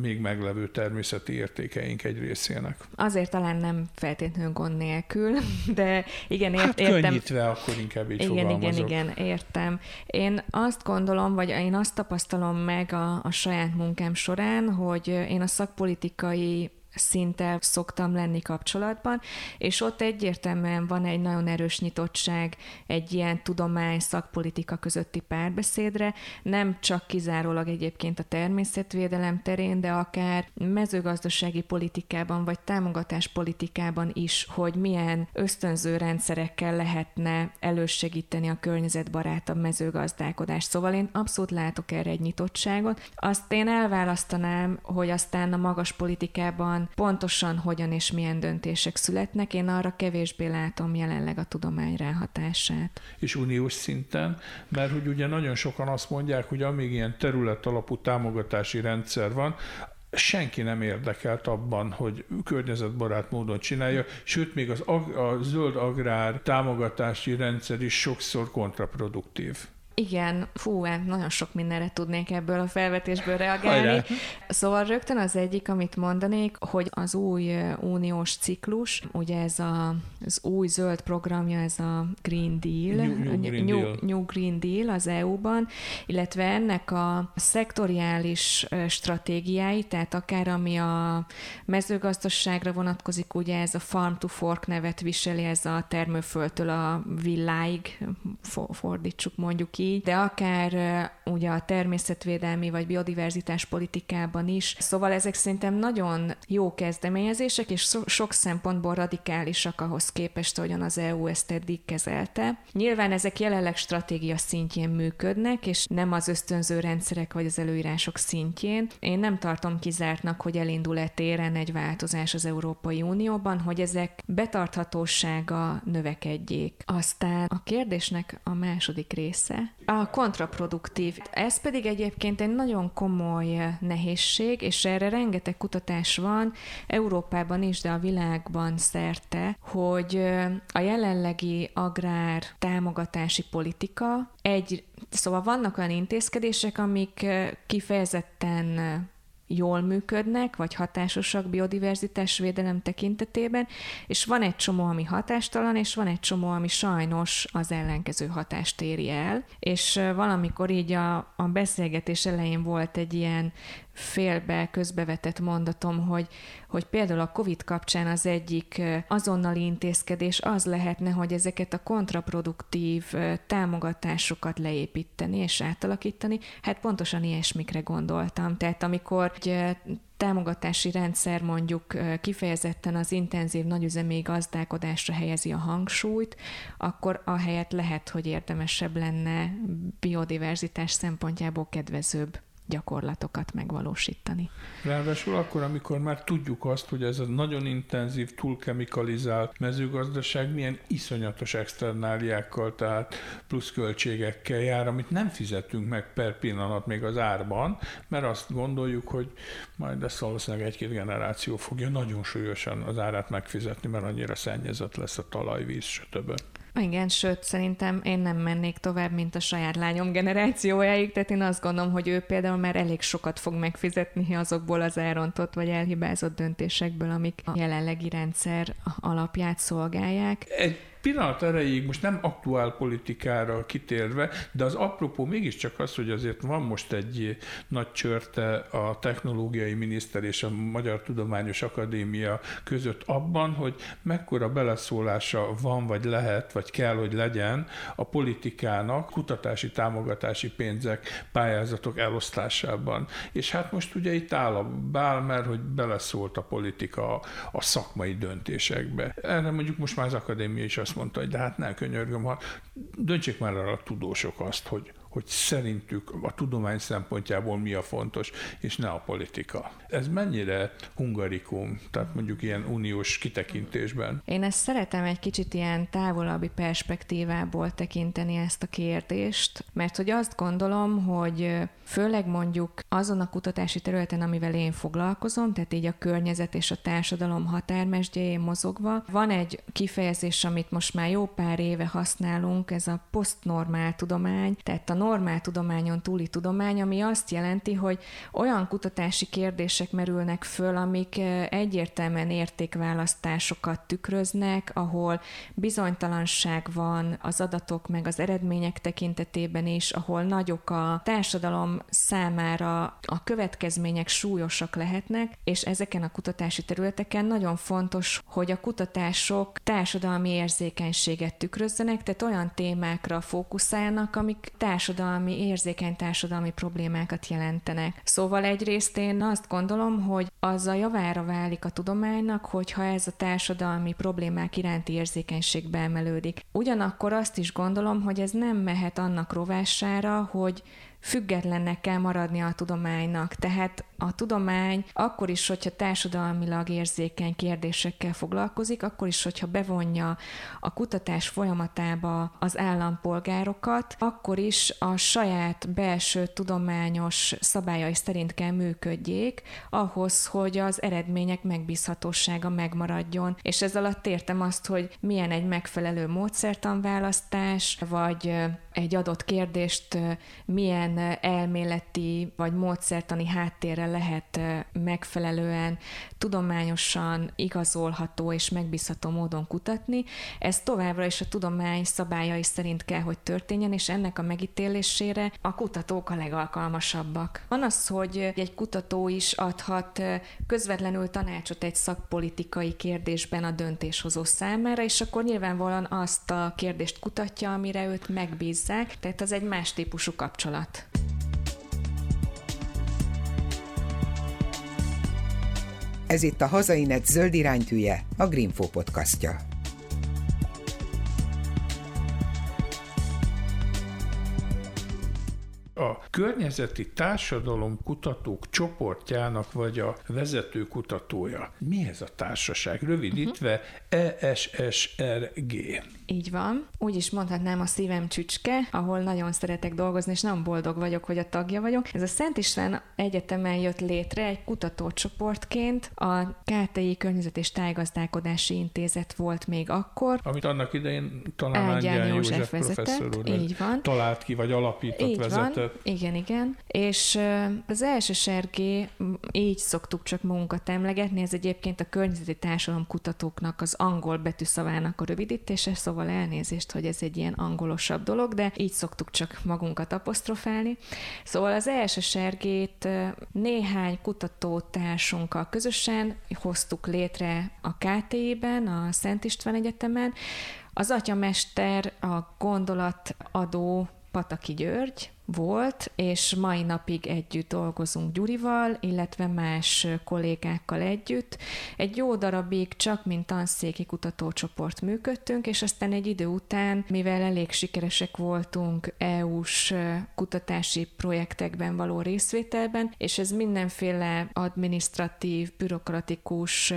még meglevő természeti értékeink egy részének. Azért talán nem feltétlenül gond nélkül, de igen, ért, hát értem. könnyítve akkor inkább így Igen, igen, igen, értem. Én azt gondolom, vagy én azt tapasztalom meg a, a saját munkám során, hogy én a szakpolitikai szinttel szoktam lenni kapcsolatban, és ott egyértelműen van egy nagyon erős nyitottság egy ilyen tudomány, szakpolitika közötti párbeszédre, nem csak kizárólag egyébként a természetvédelem terén, de akár mezőgazdasági politikában vagy támogatáspolitikában is, hogy milyen ösztönző rendszerekkel lehetne elősegíteni a környezetbarátabb mezőgazdálkodást. Szóval én abszolút látok erre egy nyitottságot. Azt én elválasztanám, hogy aztán a magas politikában pontosan hogyan és milyen döntések születnek, én arra kevésbé látom jelenleg a tudomány ráhatását. És uniós szinten, mert hogy ugye nagyon sokan azt mondják, hogy amíg ilyen terület alapú támogatási rendszer van, senki nem érdekelt abban, hogy környezetbarát módon csinálja, sőt, még az ag- a zöld agrár támogatási rendszer is sokszor kontraproduktív. Igen, fú, hát nagyon sok mindenre tudnék ebből a felvetésből reagálni. Hajrá. Szóval rögtön az egyik, amit mondanék, hogy az új uniós ciklus, ugye ez a, az új zöld programja, ez a Green Deal, New, New, Green, New, Deal. New Green Deal az EU-ban, illetve ennek a szektoriális stratégiái, tehát akár ami a mezőgazdaságra vonatkozik, ugye ez a Farm to Fork nevet viseli, ez a termőföldtől a villáig, fordítsuk mondjuk így, de akár ugye a természetvédelmi vagy biodiverzitás politikában is. Szóval ezek szerintem nagyon jó kezdeményezések, és so- sok szempontból radikálisak ahhoz képest, ahogyan az EU ezt eddig kezelte. Nyilván ezek jelenleg stratégia szintjén működnek, és nem az ösztönző rendszerek vagy az előírások szintjén. Én nem tartom kizártnak, hogy elindul-e téren egy változás az Európai Unióban, hogy ezek betarthatósága növekedjék. Aztán a kérdésnek a második része, a kontraproduktív. Ez pedig egyébként egy nagyon komoly nehézség, és erre rengeteg kutatás van, Európában is, de a világban szerte, hogy a jelenlegi agrár támogatási politika egy, szóval vannak olyan intézkedések, amik kifejezetten jól működnek, vagy hatásosak biodiverzitás védelem tekintetében, és van egy csomó, ami hatástalan, és van egy csomó, ami sajnos az ellenkező hatást éri el. És valamikor így a, a beszélgetés elején volt egy ilyen félbe közbevetett mondatom, hogy, hogy például a COVID kapcsán az egyik azonnali intézkedés az lehetne, hogy ezeket a kontraproduktív támogatásokat leépíteni és átalakítani. Hát pontosan ilyesmikre gondoltam. Tehát amikor egy támogatási rendszer mondjuk kifejezetten az intenzív nagyüzemi gazdálkodásra helyezi a hangsúlyt, akkor ahelyett lehet, hogy érdemesebb lenne biodiverzitás szempontjából kedvezőbb gyakorlatokat megvalósítani. Ráadásul akkor, amikor már tudjuk azt, hogy ez a nagyon intenzív, túlkemikalizált mezőgazdaság milyen iszonyatos externáliákkal, tehát plusz költségekkel jár, amit nem fizetünk meg per pillanat még az árban, mert azt gondoljuk, hogy majd ezt valószínűleg egy-két generáció fogja nagyon súlyosan az árát megfizetni, mert annyira szennyezett lesz a talajvíz, stb. Igen, sőt, szerintem én nem mennék tovább, mint a saját lányom generációjáig, tehát én azt gondolom, hogy ő például már elég sokat fog megfizetni azokból az elrontott vagy elhibázott döntésekből, amik a jelenlegi rendszer alapját szolgálják. Egy pillanat erejéig most nem aktuál politikára kitérve, de az apropó mégiscsak az, hogy azért van most egy nagy csörte a technológiai miniszter és a Magyar Tudományos Akadémia között abban, hogy mekkora beleszólása van, vagy lehet, vagy kell, hogy legyen a politikának kutatási támogatási pénzek, pályázatok elosztásában. És hát most ugye itt áll a bál, mert hogy beleszólt a politika a szakmai döntésekbe. Erre mondjuk most már az akadémia is azt mondta, hogy de hát ne könyörgöm, ha döntsék már arra a tudósok azt, hogy, hogy szerintük a tudomány szempontjából mi a fontos, és ne a politika. Ez mennyire hungarikum, tehát mondjuk ilyen uniós kitekintésben? Én ezt szeretem egy kicsit ilyen távolabbi perspektívából tekinteni ezt a kérdést, mert hogy azt gondolom, hogy főleg mondjuk azon a kutatási területen, amivel én foglalkozom, tehát így a környezet és a társadalom határmesdjéjén mozogva, van egy kifejezés, amit most már jó pár éve használunk, ez a posztnormál tudomány, tehát a normál tudományon túli tudomány, ami azt jelenti, hogy olyan kutatási kérdések merülnek föl, amik egyértelműen értékválasztásokat tükröznek, ahol bizonytalanság van az adatok meg az eredmények tekintetében is, ahol nagyok a társadalom számára a következmények súlyosak lehetnek, és ezeken a kutatási területeken nagyon fontos, hogy a kutatások társadalmi érzékenységet tükrözzenek, tehát olyan témákra fókuszálnak, amik társadalmi társadalmi, érzékeny társadalmi problémákat jelentenek. Szóval egyrészt én azt gondolom, hogy az a javára válik a tudománynak, hogyha ez a társadalmi problémák iránti érzékenység beemelődik. Ugyanakkor azt is gondolom, hogy ez nem mehet annak rovására, hogy függetlennek kell maradni a tudománynak. Tehát a tudomány akkor is, hogyha társadalmilag érzékeny kérdésekkel foglalkozik, akkor is, hogyha bevonja a kutatás folyamatába az állampolgárokat, akkor is a saját belső tudományos szabályai szerint kell működjék, ahhoz, hogy az eredmények megbízhatósága megmaradjon. És ez alatt értem azt, hogy milyen egy megfelelő módszertanválasztás, vagy egy adott kérdést milyen elméleti vagy módszertani háttérrel lehet megfelelően tudományosan igazolható és megbízható módon kutatni. Ez továbbra is a tudomány szabályai szerint kell, hogy történjen, és ennek a megítélésére a kutatók a legalkalmasabbak. Van az, hogy egy kutató is adhat közvetlenül tanácsot egy szakpolitikai kérdésben a döntéshozó számára, és akkor nyilvánvalóan azt a kérdést kutatja, amire őt megbízzák, tehát az egy más típusú kapcsolat. Ez itt a Hazainet zöld iránytűje, a Greenfo podcastja. A környezeti társadalom kutatók csoportjának vagy a vezető kutatója. Mi ez a társaság? Rövidítve uh-huh. ESSRG. Így van. Úgy is mondhatnám a szívem csücske, ahol nagyon szeretek dolgozni, és nagyon boldog vagyok, hogy a tagja vagyok. Ez a Szent István Egyetemen jött létre egy kutatócsoportként. A KTI Környezet és Tájgazdálkodási Intézet volt még akkor. Amit annak idején talán Ágyán József, József vezetett, professzor úr így van. talált ki, vagy alapított, így vezetett. Van. Igen, igen. És az első sergé, így szoktuk csak magunkat emlegetni, ez egyébként a környezeti társadalom kutatóknak az angol betűszavának a rövidítése, szóval elnézést, hogy ez egy ilyen angolosabb dolog, de így szoktuk csak magunkat apostrofálni. Szóval az első sergét néhány kutatótársunkkal közösen hoztuk létre a KTI-ben, a Szent István Egyetemen, az atyamester, a gondolatadó Pataki György volt, és mai napig együtt dolgozunk Gyurival, illetve más kollégákkal együtt. Egy jó darabig csak mint tanszéki kutatócsoport működtünk, és aztán egy idő után, mivel elég sikeresek voltunk EU-s kutatási projektekben való részvételben, és ez mindenféle administratív, bürokratikus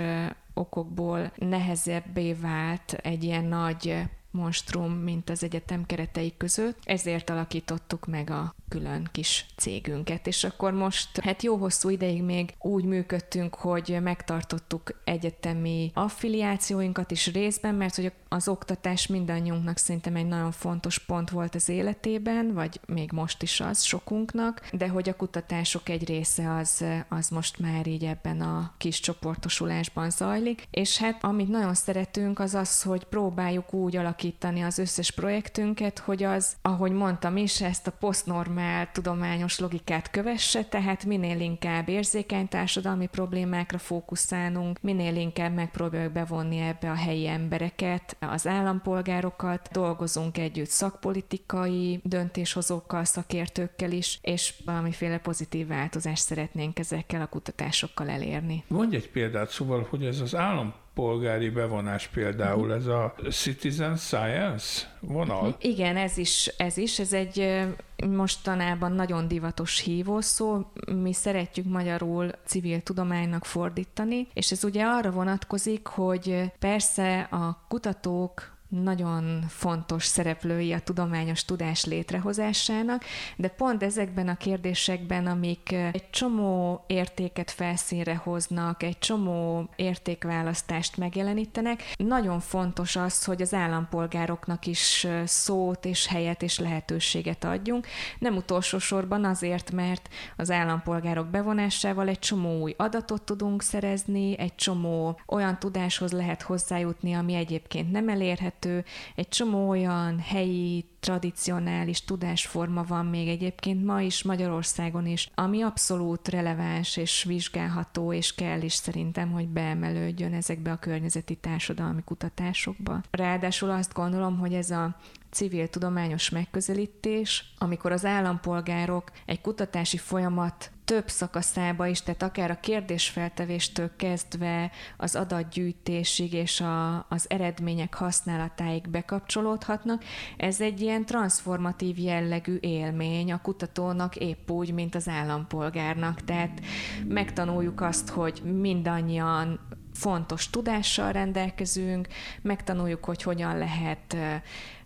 okokból nehezebbé vált egy ilyen nagy monstrum, mint az egyetem keretei között, ezért alakítottuk meg a külön kis cégünket, és akkor most hát jó hosszú ideig még úgy működtünk, hogy megtartottuk egyetemi affiliációinkat is részben, mert hogy az oktatás mindannyiunknak szerintem egy nagyon fontos pont volt az életében, vagy még most is az sokunknak, de hogy a kutatások egy része az, az most már így ebben a kis csoportosulásban zajlik, és hát amit nagyon szeretünk az az, hogy próbáljuk úgy alakítani az összes projektünket, hogy az, ahogy mondtam is, ezt a posztnormál tudományos logikát kövesse, tehát minél inkább érzékeny társadalmi problémákra fókuszálunk, minél inkább megpróbáljuk bevonni ebbe a helyi embereket, az állampolgárokat, dolgozunk együtt szakpolitikai döntéshozókkal, szakértőkkel is, és valamiféle pozitív változást szeretnénk ezekkel a kutatásokkal elérni. Mondj egy példát, szóval, hogy ez az állam polgári bevonás például, ez a citizen science vonal? Igen, ez is, ez is, ez egy mostanában nagyon divatos hívószó, mi szeretjük magyarul civil tudománynak fordítani, és ez ugye arra vonatkozik, hogy persze a kutatók nagyon fontos szereplői a tudományos tudás létrehozásának, de pont ezekben a kérdésekben, amik egy csomó értéket felszínre hoznak, egy csomó értékválasztást megjelenítenek, nagyon fontos az, hogy az állampolgároknak is szót és helyet és lehetőséget adjunk. Nem utolsó sorban azért, mert az állampolgárok bevonásával egy csomó új adatot tudunk szerezni, egy csomó olyan tudáshoz lehet hozzájutni, ami egyébként nem elérhető, elérhető, egy csomó olyan helyi, tradicionális tudásforma van még egyébként ma is Magyarországon is, ami abszolút releváns és vizsgálható, és kell is szerintem, hogy beemelődjön ezekbe a környezeti társadalmi kutatásokba. Ráadásul azt gondolom, hogy ez a civil tudományos megközelítés, amikor az állampolgárok egy kutatási folyamat több szakaszába is, tehát akár a kérdésfeltevéstől kezdve az adatgyűjtésig és a, az eredmények használatáig bekapcsolódhatnak. Ez egy ilyen transformatív jellegű élmény a kutatónak épp úgy, mint az állampolgárnak. Tehát megtanuljuk azt, hogy mindannyian fontos tudással rendelkezünk, megtanuljuk, hogy hogyan lehet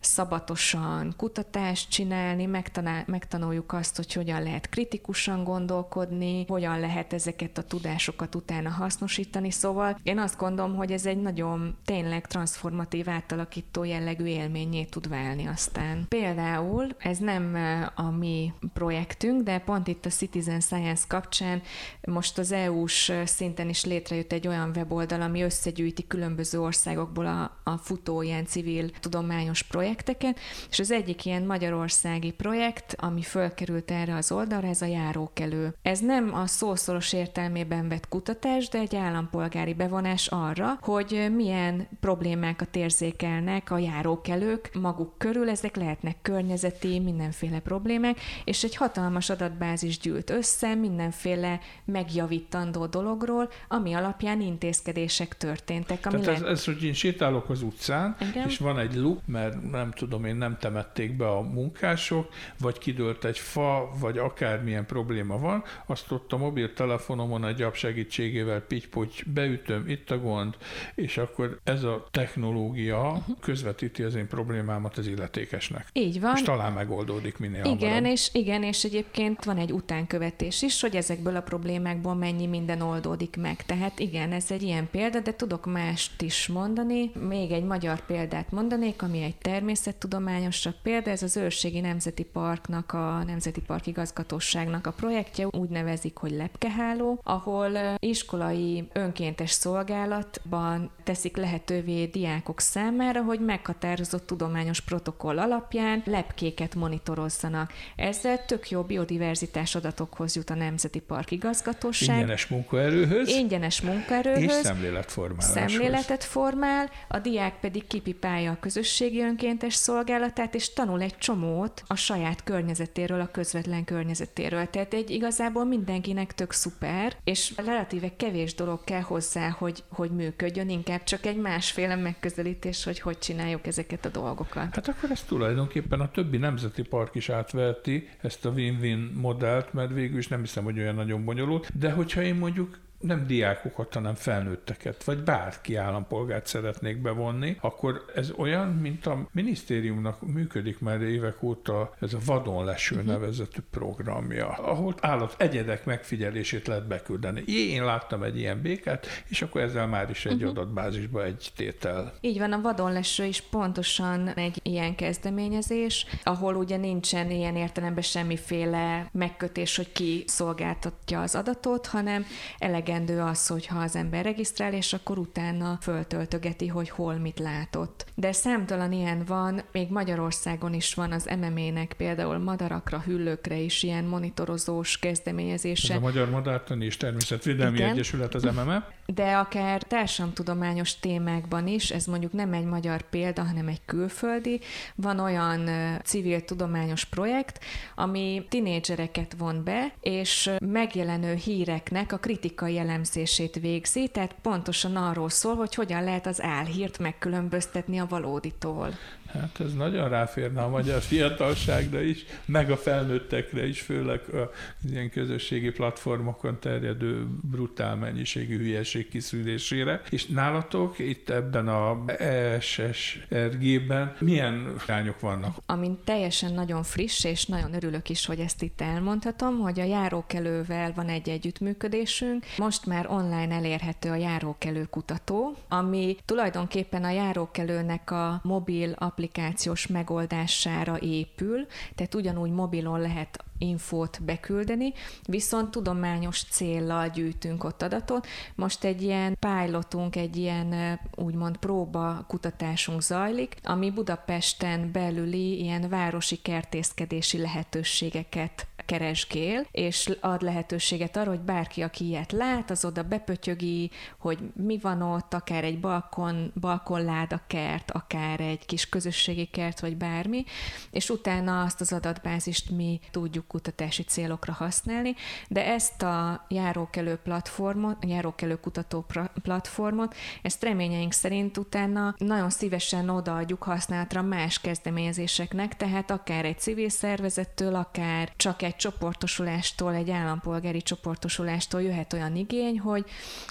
szabatosan kutatást csinálni, megtanál, megtanuljuk azt, hogy hogyan lehet kritikusan gondolkodni, hogyan lehet ezeket a tudásokat utána hasznosítani. Szóval én azt gondolom, hogy ez egy nagyon tényleg transformatív, átalakító jellegű élményé tud válni aztán. Például ez nem a mi projektünk, de pont itt a Citizen Science kapcsán most az EU-s szinten is létrejött egy olyan weboldal, ami összegyűjti különböző országokból a, a futó ilyen civil tudományos projekt projekteket, és az egyik ilyen magyarországi projekt, ami fölkerült erre az oldalra, ez a járókelő. Ez nem a szószoros értelmében vett kutatás, de egy állampolgári bevonás arra, hogy milyen problémákat érzékelnek a járókelők maguk körül, ezek lehetnek környezeti, mindenféle problémák, és egy hatalmas adatbázis gyűlt össze mindenféle megjavítandó dologról, ami alapján intézkedések történtek. Ami Tehát ez, ez, hogy én sétálok az utcán, Igen? és van egy luk, mert nem tudom én, nem temették be a munkások, vagy kidőlt egy fa, vagy akármilyen probléma van, azt ott a mobiltelefonomon egy app segítségével pitty beütöm, itt a gond, és akkor ez a technológia közvetíti az én problémámat az illetékesnek. Így van. És talán megoldódik minél igen, hamarabb. És, igen, és egyébként van egy utánkövetés is, hogy ezekből a problémákból mennyi minden oldódik meg. Tehát igen, ez egy ilyen példa, de tudok mást is mondani. Még egy magyar példát mondanék, ami egy természettudományosabb példa, ez az Őrségi Nemzeti Parknak, a Nemzeti Park igazgatóságnak a projektje, úgy nevezik, hogy lepkeháló, ahol iskolai önkéntes szolgálatban teszik lehetővé diákok számára, hogy meghatározott tudományos protokoll alapján lepkéket monitorozzanak. Ezzel tök jó biodiverzitás adatokhoz jut a Nemzeti Park igazgatóság. Ingyenes munkaerőhöz. Ingyenes munkaerőhöz. És szemléletformáláshoz. Szemléletet formál, a diák pedig kipipálja a közösségi önkéntes szolgálatát, és tanul egy csomót a saját környezetéről, a közvetlen környezetéről. Tehát egy igazából mindenkinek tök szuper, és relatíve kevés dolog kell hozzá, hogy, hogy működjön, inkább csak egy másféle megközelítés, hogy hogy csináljuk ezeket a dolgokat. Hát akkor ezt tulajdonképpen a többi nemzeti park is átverti, ezt a win-win modellt, mert végül is nem hiszem, hogy olyan nagyon bonyolult, de hogyha én mondjuk nem diákokat, hanem felnőtteket, vagy bárki állampolgárt szeretnék bevonni, akkor ez olyan, mint a minisztériumnak működik már évek óta ez a vadon leső uh-huh. nevezetű programja, ahol állat egyedek megfigyelését lehet beküldeni. Én láttam egy ilyen békát, és akkor ezzel már is egy uh-huh. adatbázisba egy tétel. Így van, a vadon leső is pontosan egy ilyen kezdeményezés, ahol ugye nincsen ilyen értelemben semmiféle megkötés, hogy ki szolgáltatja az adatot, hanem elege elegendő az, hogyha az ember regisztrál, és akkor utána föltöltögeti, hogy hol mit látott. De számtalan ilyen van, még Magyarországon is van az MMA-nek például madarakra, hüllőkre is ilyen monitorozós kezdeményezése. Ez a Magyar Madártani és Természetvédelmi Igen. Egyesület az MMA. De akár társadalomtudományos témákban is, ez mondjuk nem egy magyar példa, hanem egy külföldi, van olyan civil tudományos projekt, ami tinédzsereket von be, és megjelenő híreknek a kritikai elemzését végzi, tehát pontosan arról szól, hogy hogyan lehet az álhírt megkülönböztetni a valóditól. Hát ez nagyon ráférne a magyar fiatalságra is, meg a felnőttekre is, főleg a ilyen közösségi platformokon terjedő brutál mennyiségű hülyeség kiszűrésére. És nálatok itt ebben a ESSRG-ben milyen rányok vannak? Amint teljesen nagyon friss, és nagyon örülök is, hogy ezt itt elmondhatom, hogy a járókelővel van egy együttműködésünk. Most már online elérhető a járókelő kutató, ami tulajdonképpen a járókelőnek a mobil applikáció applikációs megoldására épül, tehát ugyanúgy mobilon lehet infót beküldeni, viszont tudományos céllal gyűjtünk ott adatot. Most egy ilyen pilotunk, egy ilyen úgymond próba kutatásunk zajlik, ami Budapesten belüli ilyen városi kertészkedési lehetőségeket keresgél, és ad lehetőséget arra, hogy bárki, aki ilyet lát, az oda bepötyögi, hogy mi van ott, akár egy balkon, balkonláda kert, akár egy kis közösségi kert, vagy bármi, és utána azt az adatbázist mi tudjuk kutatási célokra használni, de ezt a járókelő platformot, járókelő kutató platformot, ezt reményeink szerint utána nagyon szívesen odaadjuk használatra más kezdeményezéseknek, tehát akár egy civil szervezettől, akár csak egy csoportosulástól, egy állampolgári csoportosulástól jöhet olyan igény, hogy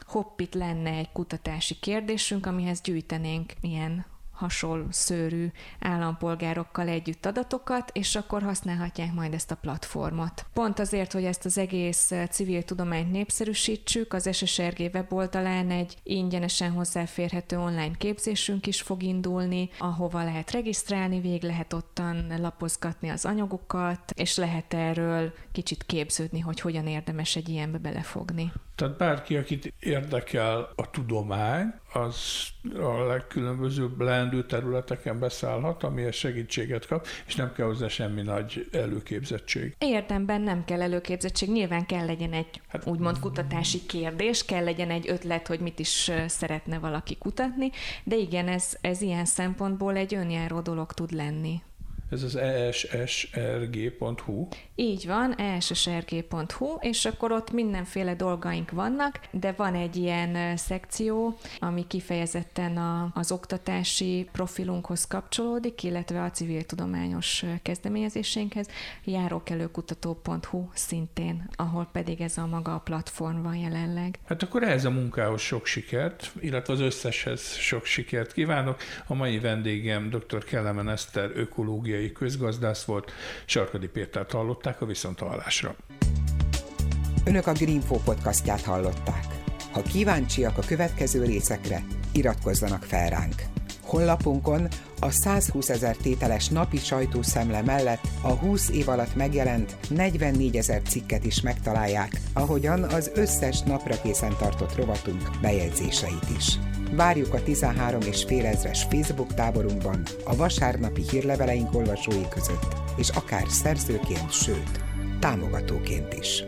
hopp, itt lenne egy kutatási kérdésünk, amihez gyűjtenénk ilyen hasonló szőrű állampolgárokkal együtt adatokat, és akkor használhatják majd ezt a platformot. Pont azért, hogy ezt az egész civil tudományt népszerűsítsük, az SSRG weboldalán egy ingyenesen hozzáférhető online képzésünk is fog indulni, ahova lehet regisztrálni, vég lehet ottan lapozgatni az anyagokat, és lehet erről kicsit képződni, hogy hogyan érdemes egy ilyenbe belefogni. Tehát bárki, akit érdekel a tudomány, az a legkülönbözőbb leendő területeken beszállhat, amihez segítséget kap, és nem kell hozzá semmi nagy előképzettség. Érdemben nem kell előképzettség, nyilván kell legyen egy hát, úgymond kutatási kérdés, kell legyen egy ötlet, hogy mit is szeretne valaki kutatni, de igen, ez, ez ilyen szempontból egy önjáró dolog tud lenni. Ez az essrg.hu. Így van, essrg.hu, és akkor ott mindenféle dolgaink vannak, de van egy ilyen szekció, ami kifejezetten a, az oktatási profilunkhoz kapcsolódik, illetve a civil tudományos kezdeményezéseinkhez, járókelőkutató.hu szintén, ahol pedig ez a maga a platform van jelenleg. Hát akkor ehhez a munkához sok sikert, illetve az összeshez sok sikert kívánok. A mai vendégem dr. Kellemen Eszter, ökológiai Erdélyi közgazdász volt, Sarkadi Pétert hallották a Viszontalásra. Önök a Greenfo podcastját hallották. Ha kíváncsiak a következő részekre, iratkozzanak fel ránk. Honlapunkon a 120 ezer tételes napi sajtószemle mellett a 20 év alatt megjelent 44 ezer cikket is megtalálják, ahogyan az összes napra készen tartott rovatunk bejegyzéseit is. Várjuk a 13 és fél ezres Facebook táborunkban, a vasárnapi hírleveleink olvasói között, és akár szerzőként, sőt, támogatóként is.